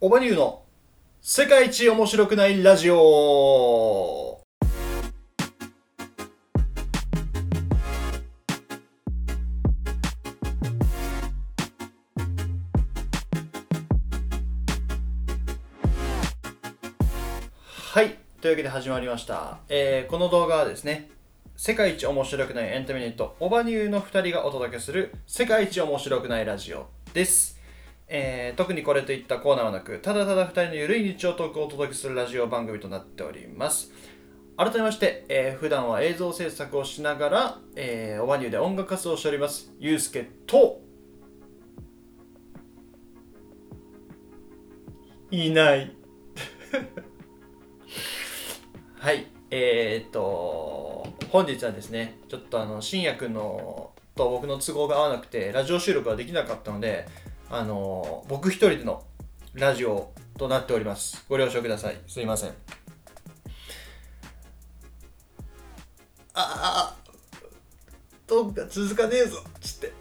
オバニューの世界一面白くないラジオ。はい。というわけで始まりました、えーこの動画はですね世界一面白くないエンタメネットオバニューの2人がお届けする世界一面白くないラジオです、えー特にこれといったコーナーはなくただただ2人のゆるい日常トークをお届けするラジオ番組となっております。改めまして、えー普段は映像制作をしながら、えーオバニューで音楽活動をしておりますゆうすけといない。はい、えー、っと、本日はですね、ちょっとあの、信也くんのと僕の都合が合わなくて、ラジオ収録ができなかったので、あの、僕一人のラジオとなっております。ご了承ください。すいません。ああ、トークが続かねえぞつって。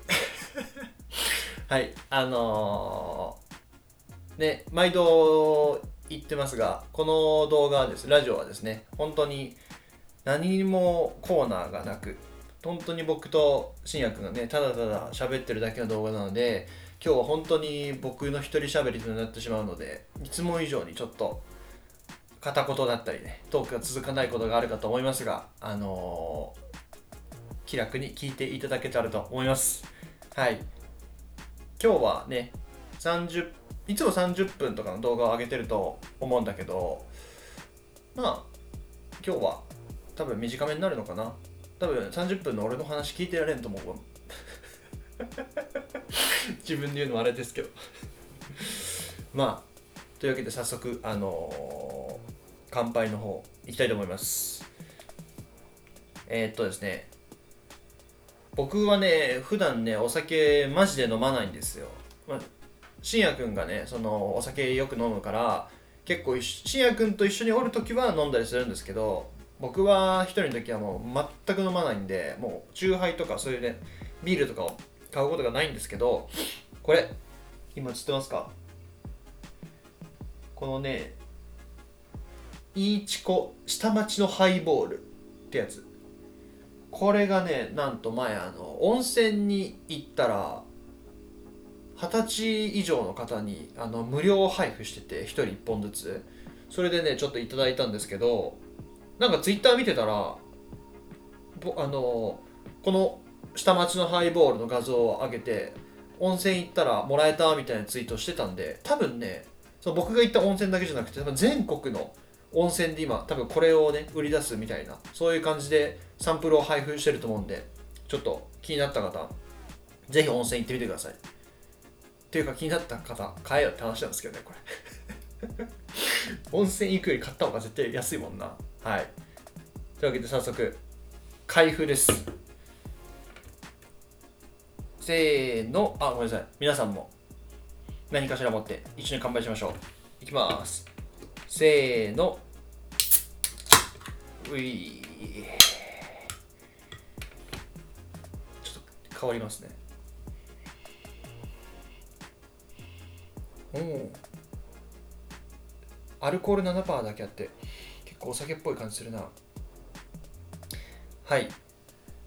はい、あのーね、毎度言ってますが、この動画はです、ラジオはですね、本当に何もコーナーがなく、本当に僕と信也くんがね、ただただ喋ってるだけの動画なので、今日は本当に僕の一人喋りとなってしまうので、いつも以上にちょっと片言だったりね、トークが続かないことがあるかと思いますが、あのー気楽に聞いていただけたらと思います。はい。今日はね、30いつも30分とかの動画を上げてると思うんだけどまあ今日は多分短めになるのかな多分30分の俺の話聞いてられんと思う 自分で言うのもあれですけど。まあというわけで早速あのー乾杯の方いきたいと思います。えーっとですね僕はね普段ねお酒マジで飲まないんですよ、まあ信也くんがねそのお酒よく飲むから結構一緒信也くんと一緒におる時は飲んだりするんですけど僕は一人の時はもう全く飲まないんでもうチューハイとかそういうねビールとかを買うことがないんですけどこれ今知ってますか？このねイーチコ下町のハイボールってやつ。これがねなんと前あの温泉に行ったら二十歳以上の方にあの無料配布してて1人1本ずつ。それでねちょっといただいたんですけどなんかツイッター見てたらあのこの下町のハイボールの画像を上げて温泉行ったらもらえたみたいなツイートしてたんで多分ねその僕が行った温泉だけじゃなくて多分全国の温泉で今多分これをね売り出すみたいなそういう感じでサンプルを配布してると思うんでちょっと気になった方ぜひ温泉行ってみてください。っていうか気になった方買えよって話なんですけどねこれ。温泉行くより買った方が絶対安いもんな。はい。というわけで早速開封です。せーの。あごめんなさい。皆さんも。何かしら持って一緒に乾杯しましょう。いきます。せーの。うい。ちょっと変わりますね。うん。アルコール7%だけあって結構お酒っぽい感じするな。はい。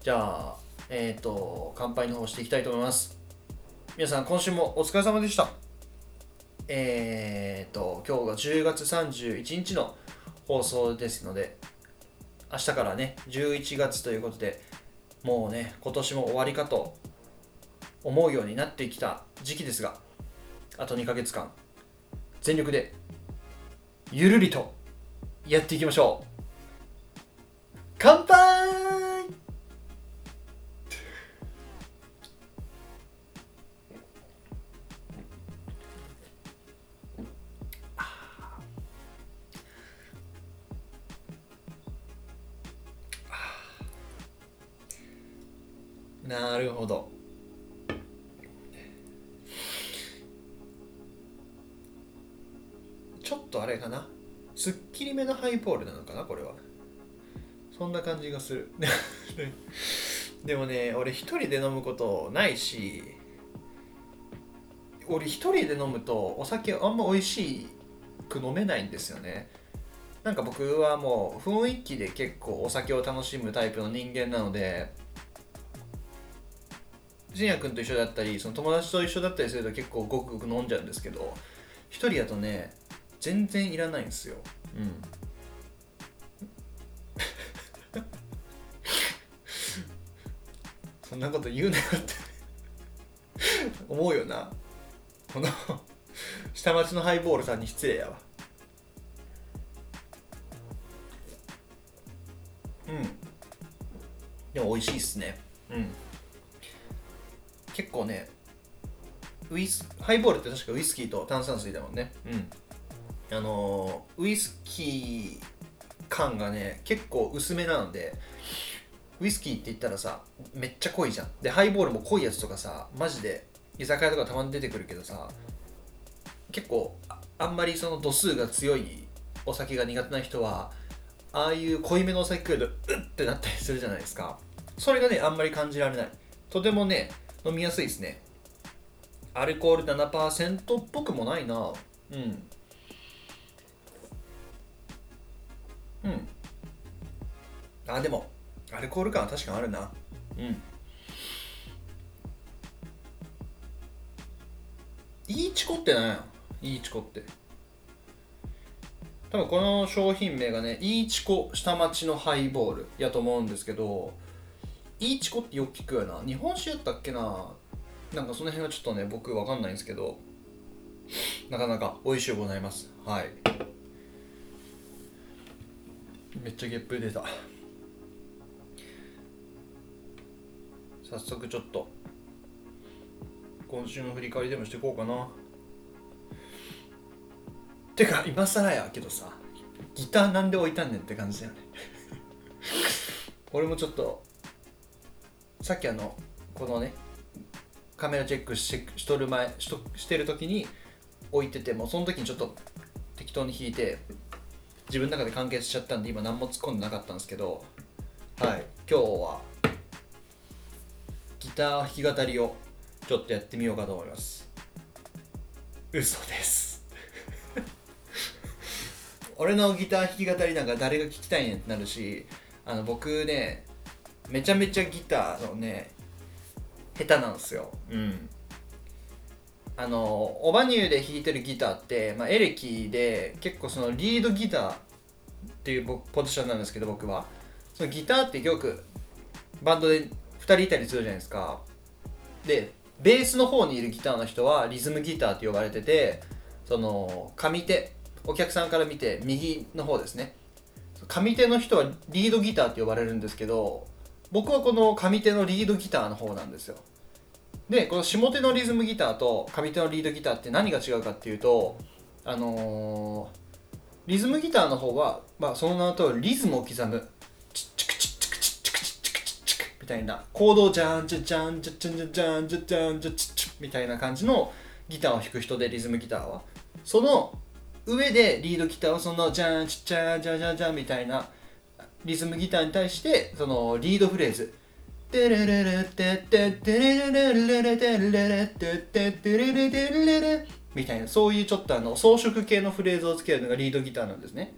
じゃあえっ、と乾杯の方していきたいと思います。皆さん今週もお疲れ様でした。えっ、と今日が10月31日の放送ですので明日からね11月ということでもうね今年も終わりかと思うようになってきた時期ですがあと2ヶ月間全力でゆるりとやっていきましょう。乾杯なるほど。ちょっとあれかな？すっきりめのハイボールなのかなこれは？そんな感じがする。でもね俺一人で飲むことないし俺一人で飲むとお酒あんま美味しく飲めないんですよね。なんか僕はもう雰囲気で結構お酒を楽しむタイプの人間なので仁也君と一緒だったりその友達と一緒だったりすると結構ごくごく飲んじゃうんですけど一人だとね全然いらないんですよ。うん。そんなこと言うなよって。思うよな。この下町のハイボールさんに失礼やわ。うん。でも美味しいっすね。うん結構ねウイスハイボールって確かウイスキーと炭酸水だもんね。うん。あのーウイスキー感がね結構薄めなのでウイスキーって言ったらさめっちゃ濃いじゃん。でハイボールも濃いやつとかさマジで居酒屋とかたまに出てくるけどさ結構ああんまりその度数が強いお酒が苦手な人はああいう濃いめのお酒食うとうってなったりするじゃないですか。それがねあんまり感じられない。とてもね飲みやすいですね。アルコール7%っぽくもないな。うん。うん。あでもアルコール感は確かにあるな。うん。いいチコってなんや？いいチコって。多分この商品名がねいいチコ下町のハイボールやと思うんですけどいいチコってよく聞くよな。日本酒やったっけな。なんかその辺はちょっとね僕わかんないんですけど。なかなか美味しゅうございます。はい。めっちゃゲップ出た。早速ちょっと。今週の振り返りでもしていこうかな。てか今更やけどさギターなんで置いたんねんって感じだよね。俺もちょっとさっきあのこのねカメラチェックししとる前しとしてる時に置いててもその時にちょっと適当に弾いて自分の中で完結しちゃったんで今何も突っ込んでなかったんですけどはい今日はギター弾き語りをちょっとやってみようかと思います。嘘です。俺のギター弾き語りなんか誰が聞きたいねんってなるしあの僕ねめちゃめちゃギターのね下手なんですよ。うん。あのオバニューで弾いてるギターって、まあ、エレキで結構そのリードギターっていう僕ポジションなんですけど僕は。そのギターってよくバンドで2人いたりするじゃないですか。でベースの方にいるギターの人はリズムギターって呼ばれててその上手お客さんから見て右の方ですね。上手の人はリードギターって呼ばれるんですけど僕はこの上手のリードギターの方なんですよ。でこの下手のリズムギターと上手のリードギターって何が違うかっていうとあのーリズムギターの方は、まあ、その名の通りリズムを刻むチッチクチッチクチッチクチッチクチッチクみたいなコードをジャンジャジャンジャジャンジャジャンジャジャンジャチッチみたいな感じのギターを弾く人でリズムギターはその上でリードギターはそのジャンチッチャンジャジャジャみたいなリズムギターに対してそのリードフレーズ。テレレレテテテレレレレレテレレテテテレレテレレみたいなそういうちょっとあの装飾系のフレーズをつけるのがリードギターなんですね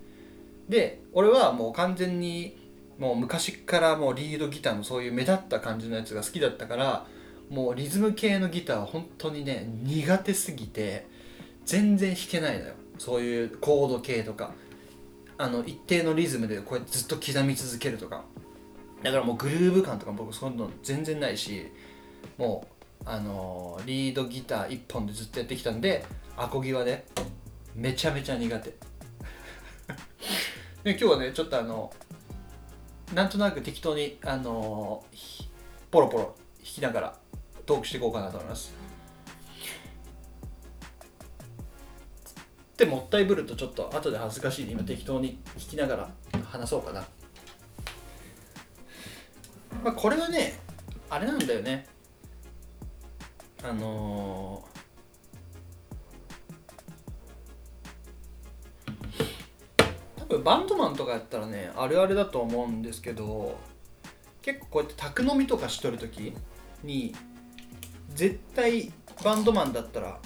で俺はもう完全にもう昔からもうリードギターのそういう目立った感じのやつが好きだったからもうリズム系のギターは本当にね苦手すぎて全然弾けないのよそういうコード系とかあの一定のリズムでこうやってずっと刻み続けるとか。だからもうグルーヴ感とか僕そういうの全然ないしもうあのーリードギター1本でずっとやってきたんでアコギはねめちゃめちゃ苦手。で今日はねちょっとあのなんとなく適当にあのーポロポロ弾きながらトークしていこうかなと思います。でもったいぶるとちょっと後で恥ずかしいんで今適当に弾きながら話そうかな。まあこれはねあれなんだよね。あのー多分バンドマンとかやったらねあるあるだと思うんですけど結構こうやって宅飲みとかしとる時に絶対バンドマンだったら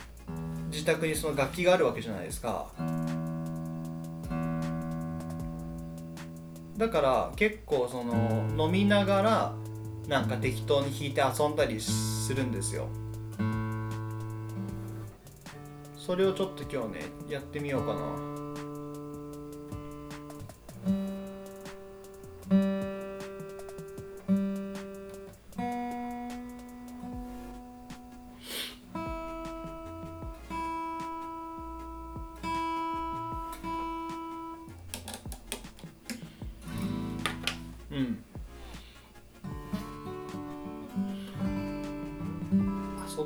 自宅にその楽器があるわけじゃないですか。だから結構その飲みながらなんか適当に弾いて遊んだりするんですよ。それをちょっと今日ねやってみようかな。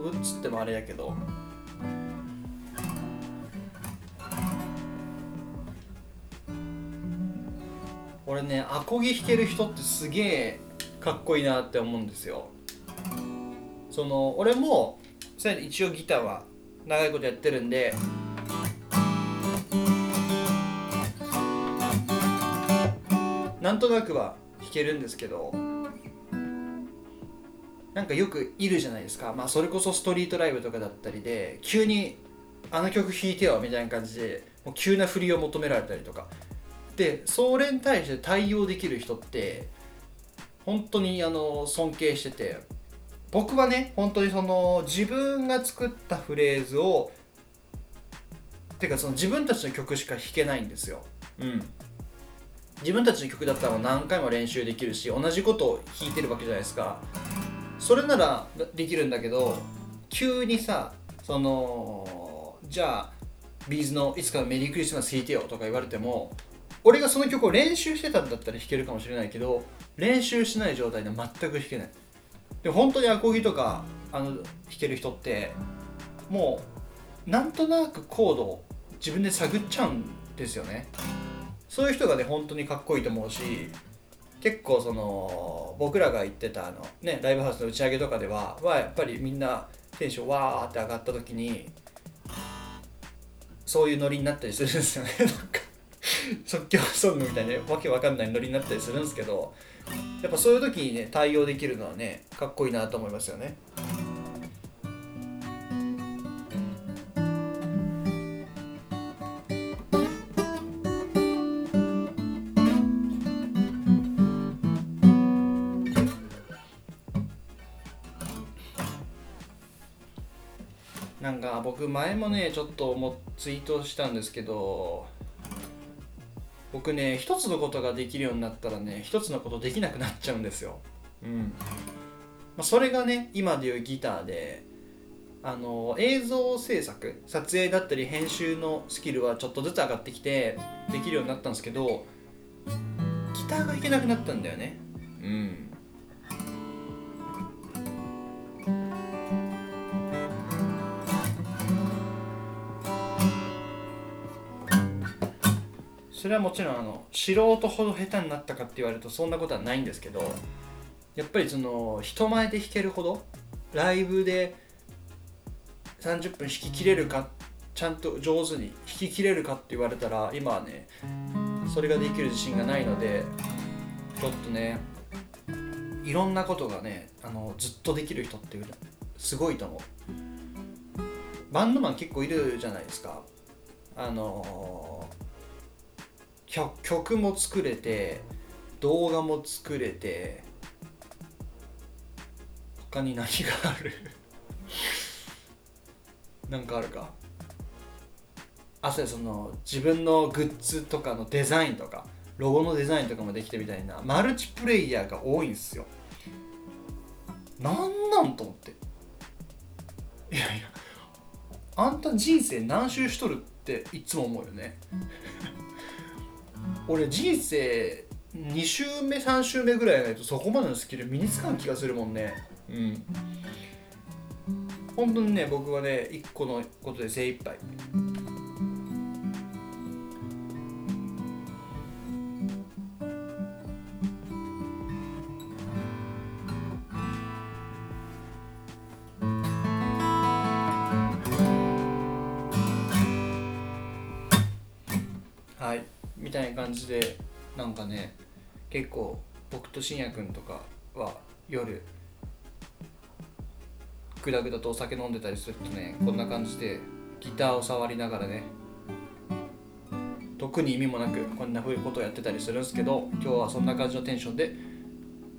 ぶっつってもあれやけど。俺ねアコギ弾ける人ってすげえかっこいいなって思うんですよ。その俺も一応ギターは長いことやってるんで。なんとなくは弾けるんですけど。なんかよくいるじゃないですか、まあ、それこそストリートライブとかだったりで急に「あの曲弾いてよ」みたいな感じでもう急な振りを求められたりとか。でそれに対して対応できる人って本当にあの尊敬してて僕はね本当にその自分が作ったフレーズをてかその自分たちの曲しか弾けないんですよ。うん。自分たちの曲だったら何回も練習できるし同じことを弾いてるわけじゃないですか。それならできるんだけど急にさそのじゃあビーズのいつかのメリークリスマス弾いてよとか言われても俺がその曲を練習してたんだったら弾けるかもしれないけど練習しない状態で全く弾けない。で本当にアコギとかあの弾ける人ってもうなんとなくコードを自分で探っちゃうんですよね。そういう人がね本当にかっこいいと思うし結構その僕らが行ってたあの、ね、ライブハウスの打ち上げとかでははやっぱりみんなテンションわーって上がった時にそういうノリになったりするんですよね なんか即興ソングみたいなわけわかんないノリになったりするんですけどやっぱそういう時にね対応できるのはねかっこいいなと思いますよね。僕前もねちょっともツイートしたんですけど僕ね一つのことができるようになったらね一つのことできなくなっちゃうんですよ。うんまあ、それがね今でいうギターであの映像制作撮影だったり編集のスキルはちょっとずつ上がってきてできるようになったんですけどギターがいけなくなったんだよね。うんそれはもちろんあの素人ほど下手になったかって言われるとそんなことはないんですけどやっぱりその人前で弾けるほどライブで30分弾ききれるかちゃんと上手に弾ききれるかって言われたら今はねそれができる自信がないのでちょっとねいろんなことがねあのずっとできる人っていうのすごいと思う。バンドマン結構いるじゃないですか。あの曲も作れて動画も作れて他に何がある？なんかあるか？あその自分のグッズとかのデザインとかロゴのデザインとかもできてみたいなマルチプレイヤーが多いんすよ。なんなんと思って。いやいやあんた人生何周しとるっていつも思うよね。俺人生2週目3週目ぐらいないとそこまでのスキル身につかん気がするもんね。うん。本当にね僕はね1個のことで精一杯かね結構僕と信也君とかは夜グダグダとお酒飲んでたりするとねこんな感じでギターを触りながらね特に意味もなくこんなふうことをやってたりするんですけど今日はそんな感じのテンションで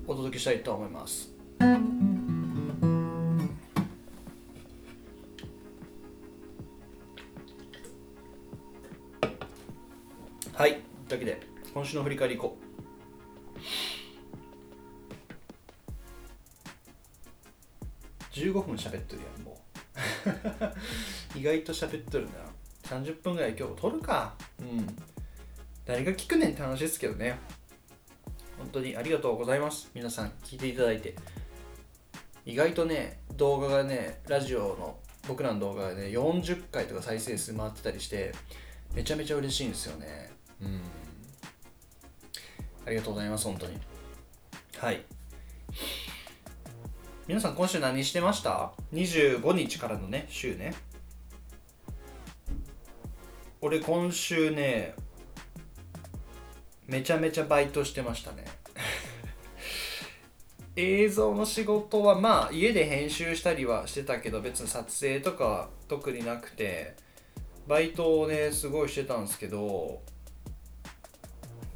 お届けしたいと思います。今週の振り返りいこう。15分喋ってるやんもう。意外と喋っとるな。30分ぐらい今日撮るか。うん。誰が聞くねんって話ですけどね。本当にありがとうございます。皆さん聞いていただいて。意外とね動画がねラジオの僕らの動画がね40回とか再生数回ってたりしてめちゃめちゃ嬉しいんですよね。うん。ありがとうございます本当に。はい。皆さん今週何してました ?25 日からのね週ね。俺今週ねめちゃめちゃバイトしてましたね。映像の仕事はまあ家で編集したりはしてたけど別に撮影とかは特になくてバイトをねすごいしてたんですけど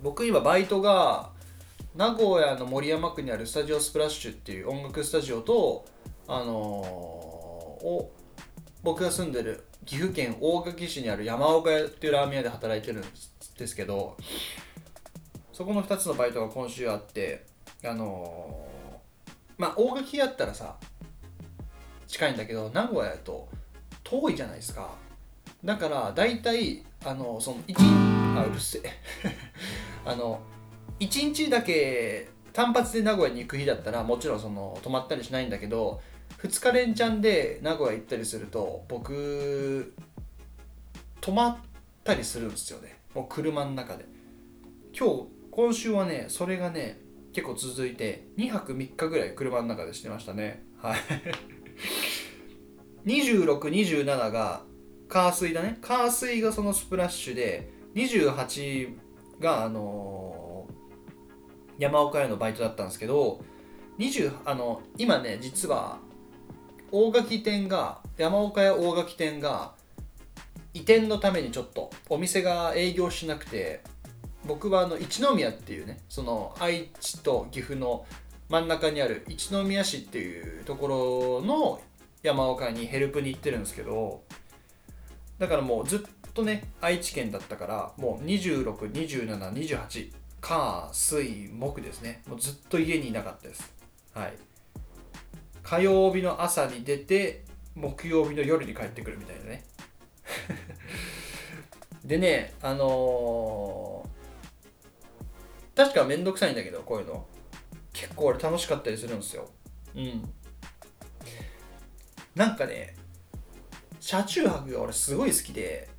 僕今バイトが名古屋の守山区にあるスタジオスプラッシュっていう音楽スタジオとあのー、を僕が住んでる岐阜県大垣市にある山岡屋っていうラーメン屋で働いてるんですけどそこの2つのバイトが今週あってあのー、まあ大垣やったらさ近いんだけど名古屋やと遠いじゃないですか。だから大体あのその1あうるせえあの1日だけ単発で名古屋に行く日だったらもちろんその泊まったりしないんだけど2日連チャンで名古屋行ったりすると僕泊まったりするんですよね。もう車の中で。今日今週はねそれがね結構続いて2泊3日ぐらい車の中でしてましたね。はい。2627が火水だね。火水がそのスプラッシュで28があのー、山岡屋のバイトだったんですけど20あの今ね実は大垣店が山岡屋大垣店が移転のためにちょっとお店が営業しなくて僕はあの一宮っていうねその愛知と岐阜の真ん中にある一宮市っていうところの山岡にヘルプに行ってるんですけどだからもうずっとね愛知県だったからもう262728火水木ですね。もうずっと家にいなかったです。はい。火曜日の朝に出て木曜日の夜に帰ってくるみたいなね。でねあのー、確かめんどくさいんだけどこういうの。結構俺楽しかったりするんですよ。うん。なんかね車中泊が俺すごい好きで、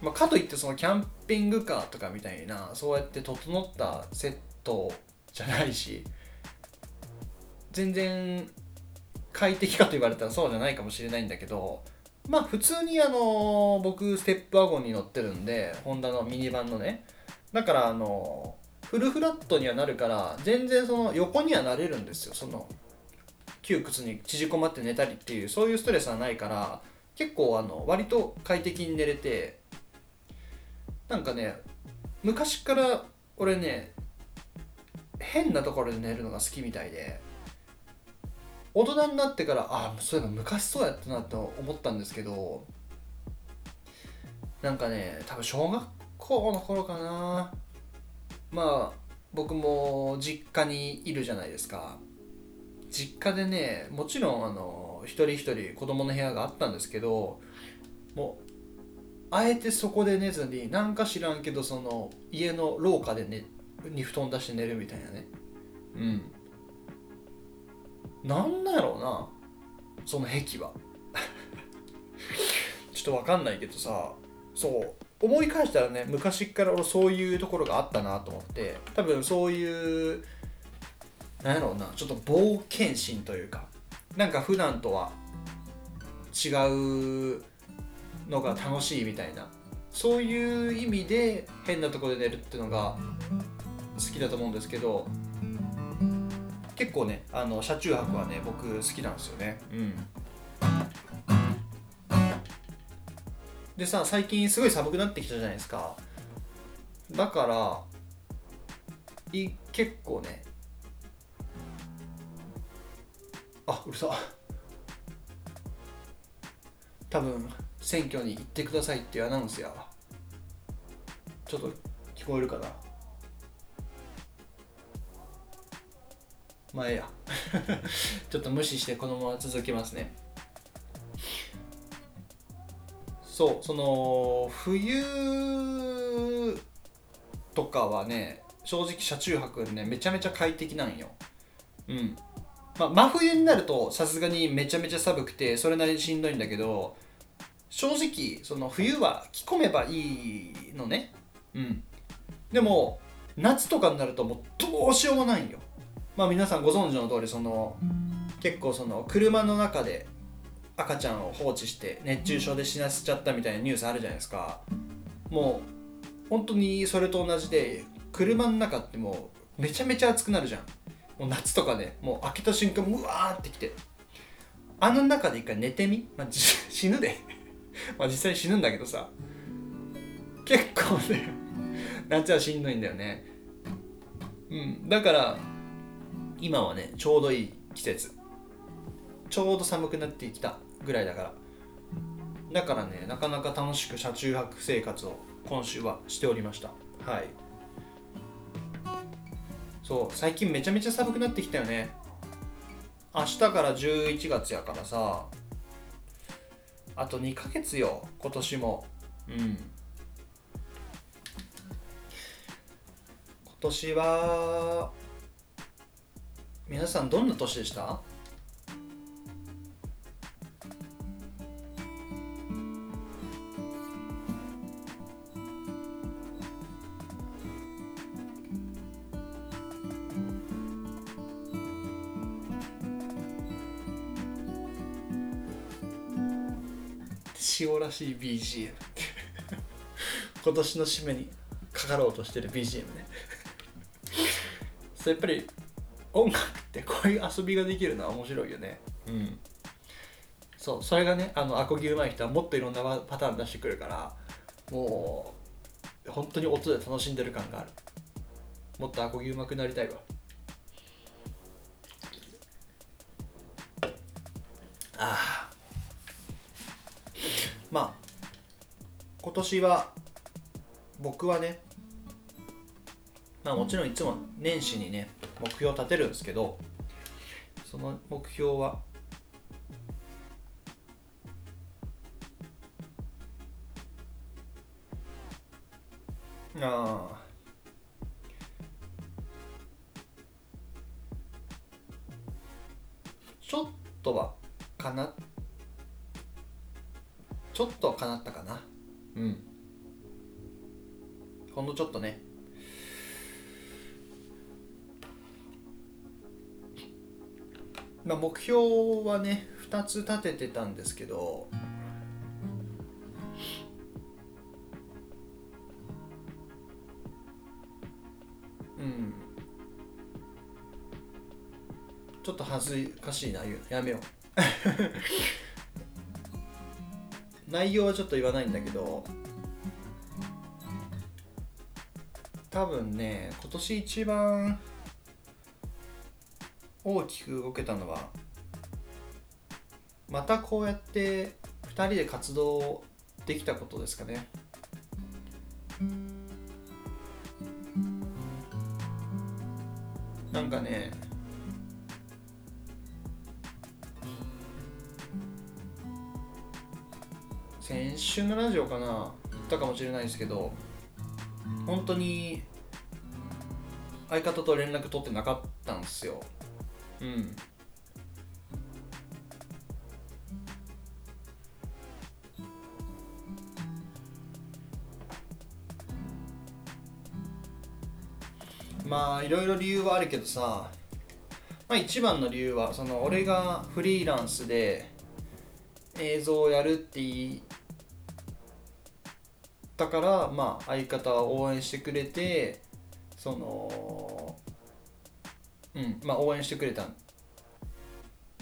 まあ、かといってそのキャンピングカーとかみたいなそうやって整ったセットじゃないし全然快適かと言われたらそうじゃないかもしれないんだけどまあ普通にあの僕ステップワゴンに乗ってるんでホンダのミニバンのねだからあのフルフラットにはなるから全然その横にはなれるんですよ。その窮屈に縮こまって寝たりっていうそういうストレスはないから結構あの割と快適に寝れてなんかね昔から俺ね変なところで寝るのが好きみたいで大人になってからああそういえば昔そうやったなと思ったんですけどなんかね多分小学校の頃かな。まあ僕も実家にいるじゃないですか。実家でねもちろんあの一人一人子供の部屋があったんですけどもうあえてそこで寝ずになんか知らんけどその家の廊下で、ね、に布団出して寝るみたいなね。うん。なんなんやろうなその癖は。ちょっとわかんないけどさそう思い返したらね昔から俺そういうところがあったなと思って多分そういうなんやろうなちょっと冒険心というかなんか普段とは違うのが楽しいみたいな。そういう意味で変なところで寝るっていうのが好きだと思うんですけど結構ねあの車中泊はね僕好きなんですよね。うん。でさ最近すごい寒くなってきたじゃないですか。だからい結構ねあうるさ多分選挙に行ってくださいっていうアナウンスやちょっと聞こえるかな？まあええや。ちょっと無視してこのまま続けますね。そうその冬とかはね正直車中泊ねめちゃめちゃ快適なんよ。うん。まあ、真冬になるとさすがにめちゃめちゃ寒くてそれなりにしんどいんだけど正直その冬は着込めばいいのね。うん。でも夏とかになるともうどうしようもないんよ。まあ皆さんご存知の通りその結構その車の中で赤ちゃんを放置して熱中症で死なせちゃったみたいなニュースあるじゃないですか。もう本当にそれと同じで車の中ってもうめちゃめちゃ暑くなるじゃん。もう夏とかねもう開けた瞬間うわーってきて。あの中で一回寝てみ、まあ、死ぬで。まあ実際死ぬんだけどさ。結構ね夏はしんどいんだよね。うん。だから今はねちょうどいい季節。ちょうど寒くなってきたぐらいだから。だからねなかなか楽しく車中泊生活を今週はしておりました。はい。そう最近めちゃめちゃ寒くなってきたよね。明日から11月やからさ。あと2ヶ月よ今年も。うん。今年は皆さんどんな年でした？塩らしい BGM 今年の締めにかかろうとしてる BGM ね。そうやっぱり音楽ってこういう遊びができるのは面白いよね。うん。そうそれがねあのアコギ上手い人はもっといろんなパターン出してくるからもう本当に音で楽しんでる感がある。もっとアコギ上手くなりたいわ今年は僕はねまあもちろんいつも年始にね目標を立てるんですけどその目標はああちょっとはかなちょっとはかなったかな。うん。ほんのちょっとね。まあ、目標はね2つ立ててたんですけど。うん。ちょっと恥ずかしいなやめよう。内容はちょっと言わないんだけど多分ね今年一番大きく動けたのはまたこうやって2人で活動できたことですかね。かな言ったかもしれないですけど本当に相方と連絡取ってなかったんですよ。うん。まあいろいろ理由はあるけどさまあ一番の理由はその俺がフリーランスで映像をやるって言ったからまあ相方は応援してくれてそのうんまあ応援してくれたん。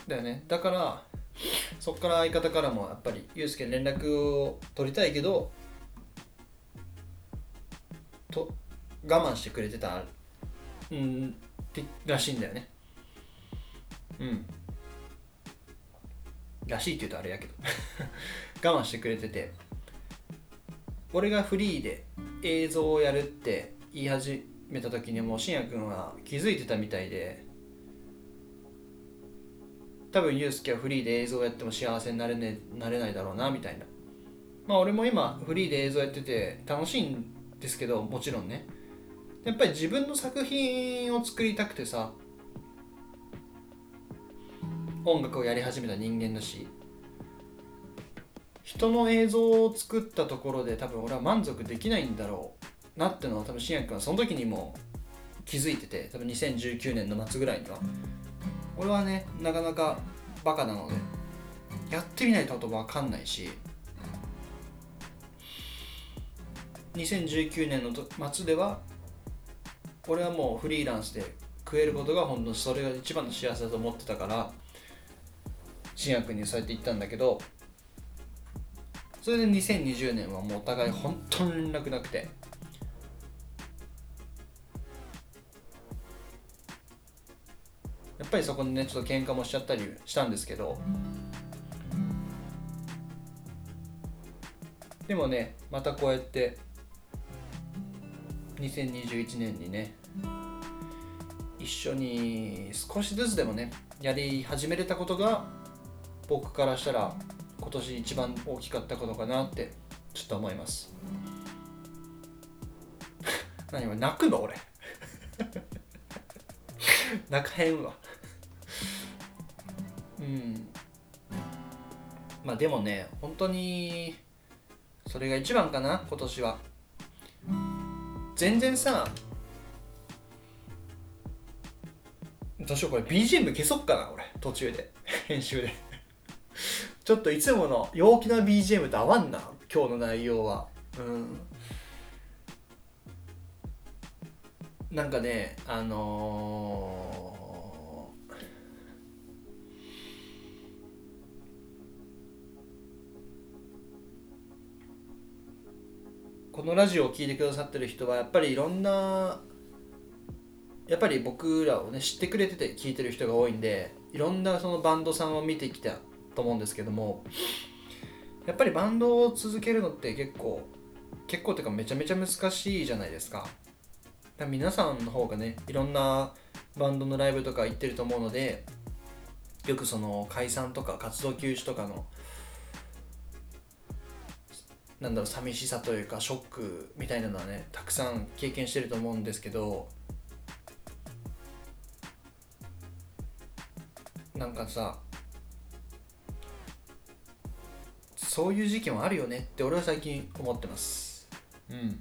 だよね。だからそっから相方からもやっぱりユうスケに連絡を取りたいけどと我慢してくれてたうんてらしいんだよね。うん。らしいって言うとあれやけど。我慢してくれてて。俺がフリーで映像をやるって言い始めた時にもう信也君は気づいてたみたいで多分ユうスケはフリーで映像をやっても幸せになれ,、ね、なれないだろうなみたいな。まあ俺も今フリーで映像やってて楽しいんですけどもちろんね。やっぱり自分の作品を作りたくてさ音楽をやり始めた人間だし人の映像を作ったところで多分俺は満足できないんだろうなってのは多分信也君はその時にも気づいてて多分2019年の末ぐらいには。俺はねなかなかバカなのでやってみないと分かんないし2019年の末では俺はもうフリーランスで食えることが本当にそれが一番の幸せだと思ってたから信也君にそうやって言ったんだけどそれで2020年はもうお互い本当に連絡なくて。やっぱりそこでねちょっと喧嘩もしちゃったりしたんですけど。でもねまたこうやって2021年にね一緒に少しずつでもねやり始めれたことが僕からしたら今年一番大きかったことかなってちょっと思います。何今泣くの俺。泣かへんわ。うん。まあでもね本当にそれが一番かな今年は。全然さどうしようこれ。BGM 消そっかな俺。途中で。編集で。ちょっといつもの陽気な BGM と合わんな。今日の内容は。うん。なんかねあのー、このラジオを聴いてくださってる人はやっぱりいろんなやっぱり僕らをね知ってくれてて聞いてる人が多いんでいろんなそのバンドさんを見てきたと思うんですけどもやっぱりバンドを続けるのって結構結構っていうかめちゃめちゃ難しいじゃないですか。か皆さんの方がねいろんなバンドのライブとか行ってると思うのでよくその解散とか活動休止とかのなんだろう寂しさというかショックみたいなのはねたくさん経験してると思うんですけどなんかさそういう時期もあるよねって俺は最近思ってます。うん。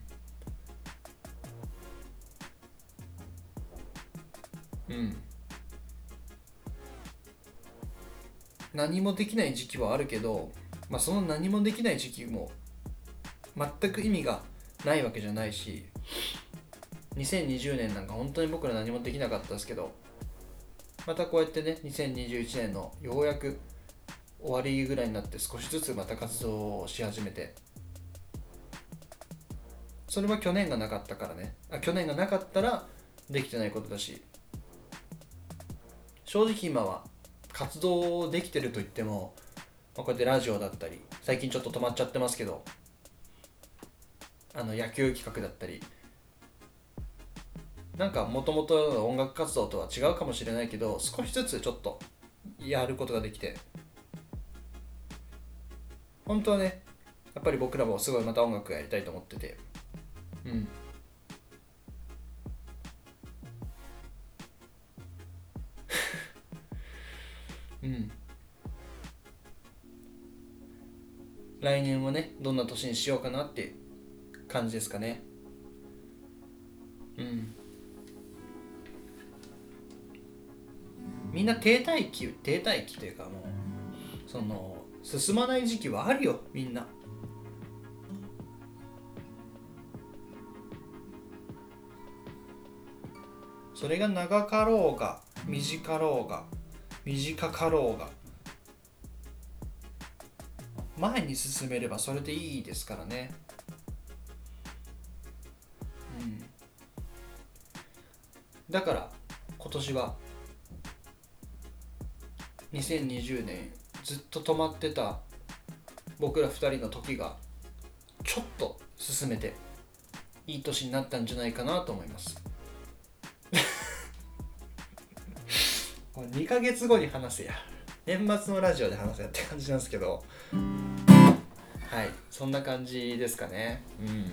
うん。何もできない時期はあるけど、まあ、その何もできない時期も全く意味がないわけじゃないし2020年なんか本当に僕ら何もできなかったですけどまたこうやってね2021年のようやく終わりぐらいになって少しずつまた活動をし始めて。それは去年がなかったからね。あ去年がなかったらできてないことだし。正直今は活動できてると言っても、まあ、こうやってラジオだったり最近ちょっと止まっちゃってますけどあの野球企画だったりなんかもともと音楽活動とは違うかもしれないけど少しずつちょっとやることができて。本当はねやっぱり僕らもすごいまた音楽やりたいと思ってて。うん。うん。来年はねどんな年にしようかなって感じですかね。うん。みんな停滞期停滞期というかもうその進まない時期はあるよみんな。それが長かろうが短かろうが短かろうが。前に進めればそれでいいですからね。だから今年は2020年ずっと止まってた僕ら2人の時がちょっと進めていい年になったんじゃないかなと思います。これ2ヶ月後に話せや。年末のラジオで話せやって感じなんですけど。はい。そんな感じですかね。うん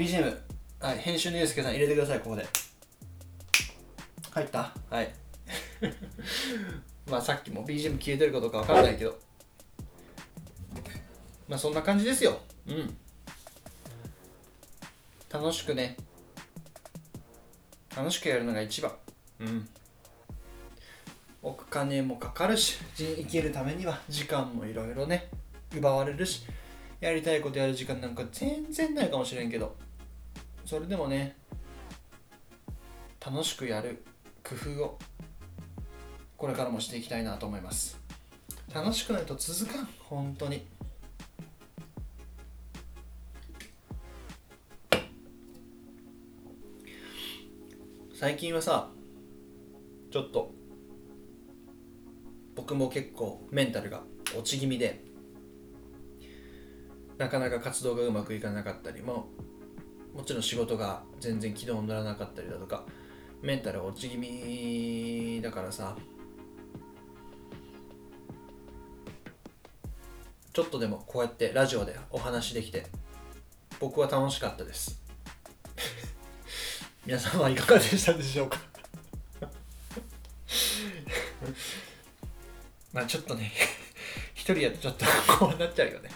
BGM はい編集のゆうすけさん入れてくださいここで。入った？はい。まあさっきも BGM 消えてるかどうかわからないけど。まあそんな感じですよ。うん。楽しくね。楽しくやるのが一番。うん。お金もかかるし生きるためには時間もいろいろね奪われるしやりたいことやる時間なんか全然ないかもしれんけどそれでもね楽しくやる工夫をこれからもしていきたいなと思います。楽しくないと続かん本当に。最近はさちょっと僕も結構メンタルが落ち気味でなかなか活動がうまくいかなかったりももちろん仕事が全然軌道に乗らなかったりだとかメンタル落ち気味だからさちょっとでもこうやってラジオでお話できて僕は楽しかったです。皆さんはいかがでしたでしょうか？まあちょっとね 一人やとちょっとこうなっちゃうよね。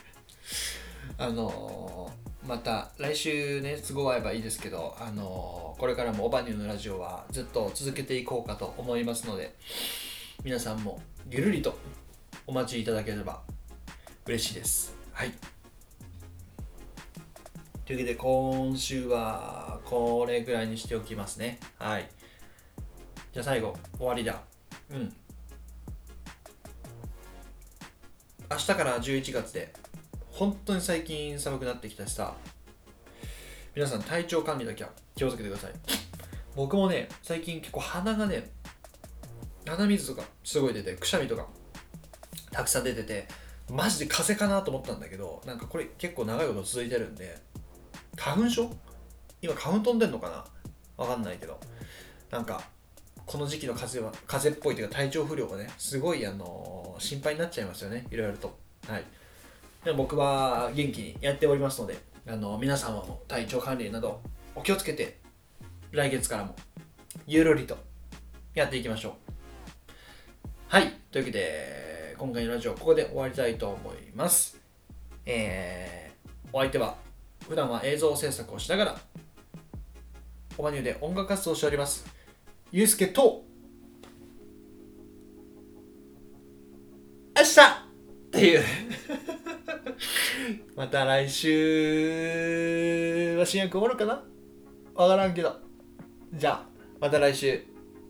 あのー、また来週ね都合合えばいいですけどあのー、これからもオバニューのラジオはずっと続けていこうかと思いますので皆さんもゆるりとお待ちいただければ嬉しいです。はい。というわけで今週はこれぐらいにしておきますね。はい。じゃあ最後終わりだ。うん。明日から11月で本当に最近寒くなってきたしさ。皆さん体調管理だけは気をつけてください。僕もね最近結構鼻がね鼻水とかすごい出てくしゃみとかたくさん出ててマジで風邪かなと思ったんだけどなんかこれ結構長いこと続いてるんで花粉症？今花粉飛んでんのかな？わかんないけど。なんかこの時期の風は風邪っぽいというか体調不良がねすごいあの心配になっちゃいますよね。いろいろと。はい。で僕は元気にやっておりますのであの皆様も体調管理などお気をつけて来月からもゆるりとやっていきましょう。はいというわけで今回のラジオここで終わりたいと思います。えー、お相手は普段は映像制作をしながらオバニューで音楽活動をしておりますゆうすけと明日っていう。また来週は新薬おるかな？わからんけど。じゃあまた来週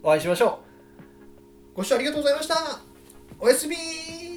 お会いしましょう。ご視聴ありがとうございました。おやすみ